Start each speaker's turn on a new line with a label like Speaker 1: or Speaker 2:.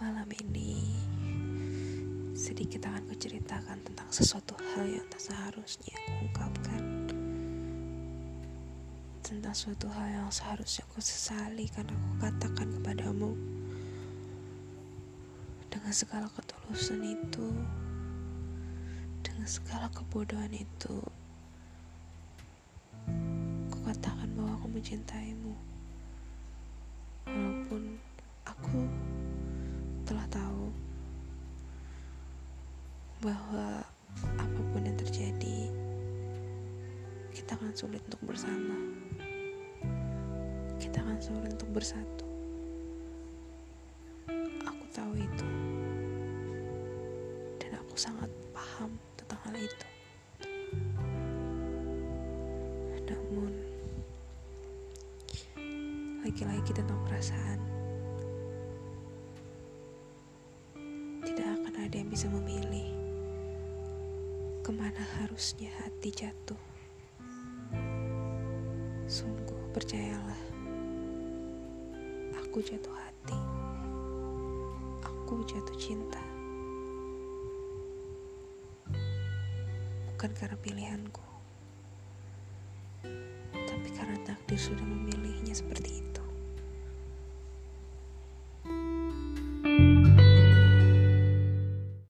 Speaker 1: Malam ini sedikit akan kuceritakan tentang sesuatu hal yang tak seharusnya kuungkapkan tentang suatu hal yang seharusnya aku sesali karena aku katakan kepadamu. Dengan segala ketulusan itu dengan segala kebodohan itu aku katakan bahwa aku mencintaimu. Bahwa apa pun yang terjadi, kita akan sulit untuk bersama. Kita akan sulit untuk bersatu. Aku tahu itu, dan aku sangat paham tentang hal itu. Namun, lagi-lagi tentang perasaan, tidak akan ada yang bisa memilih ke mana harusnya hati jatuh. Sungguh percayalah, aku jatuh hati, aku jatuh cinta. Bukan karena pilihanku, tapi karena takdir sudah memilihnya seperti itu.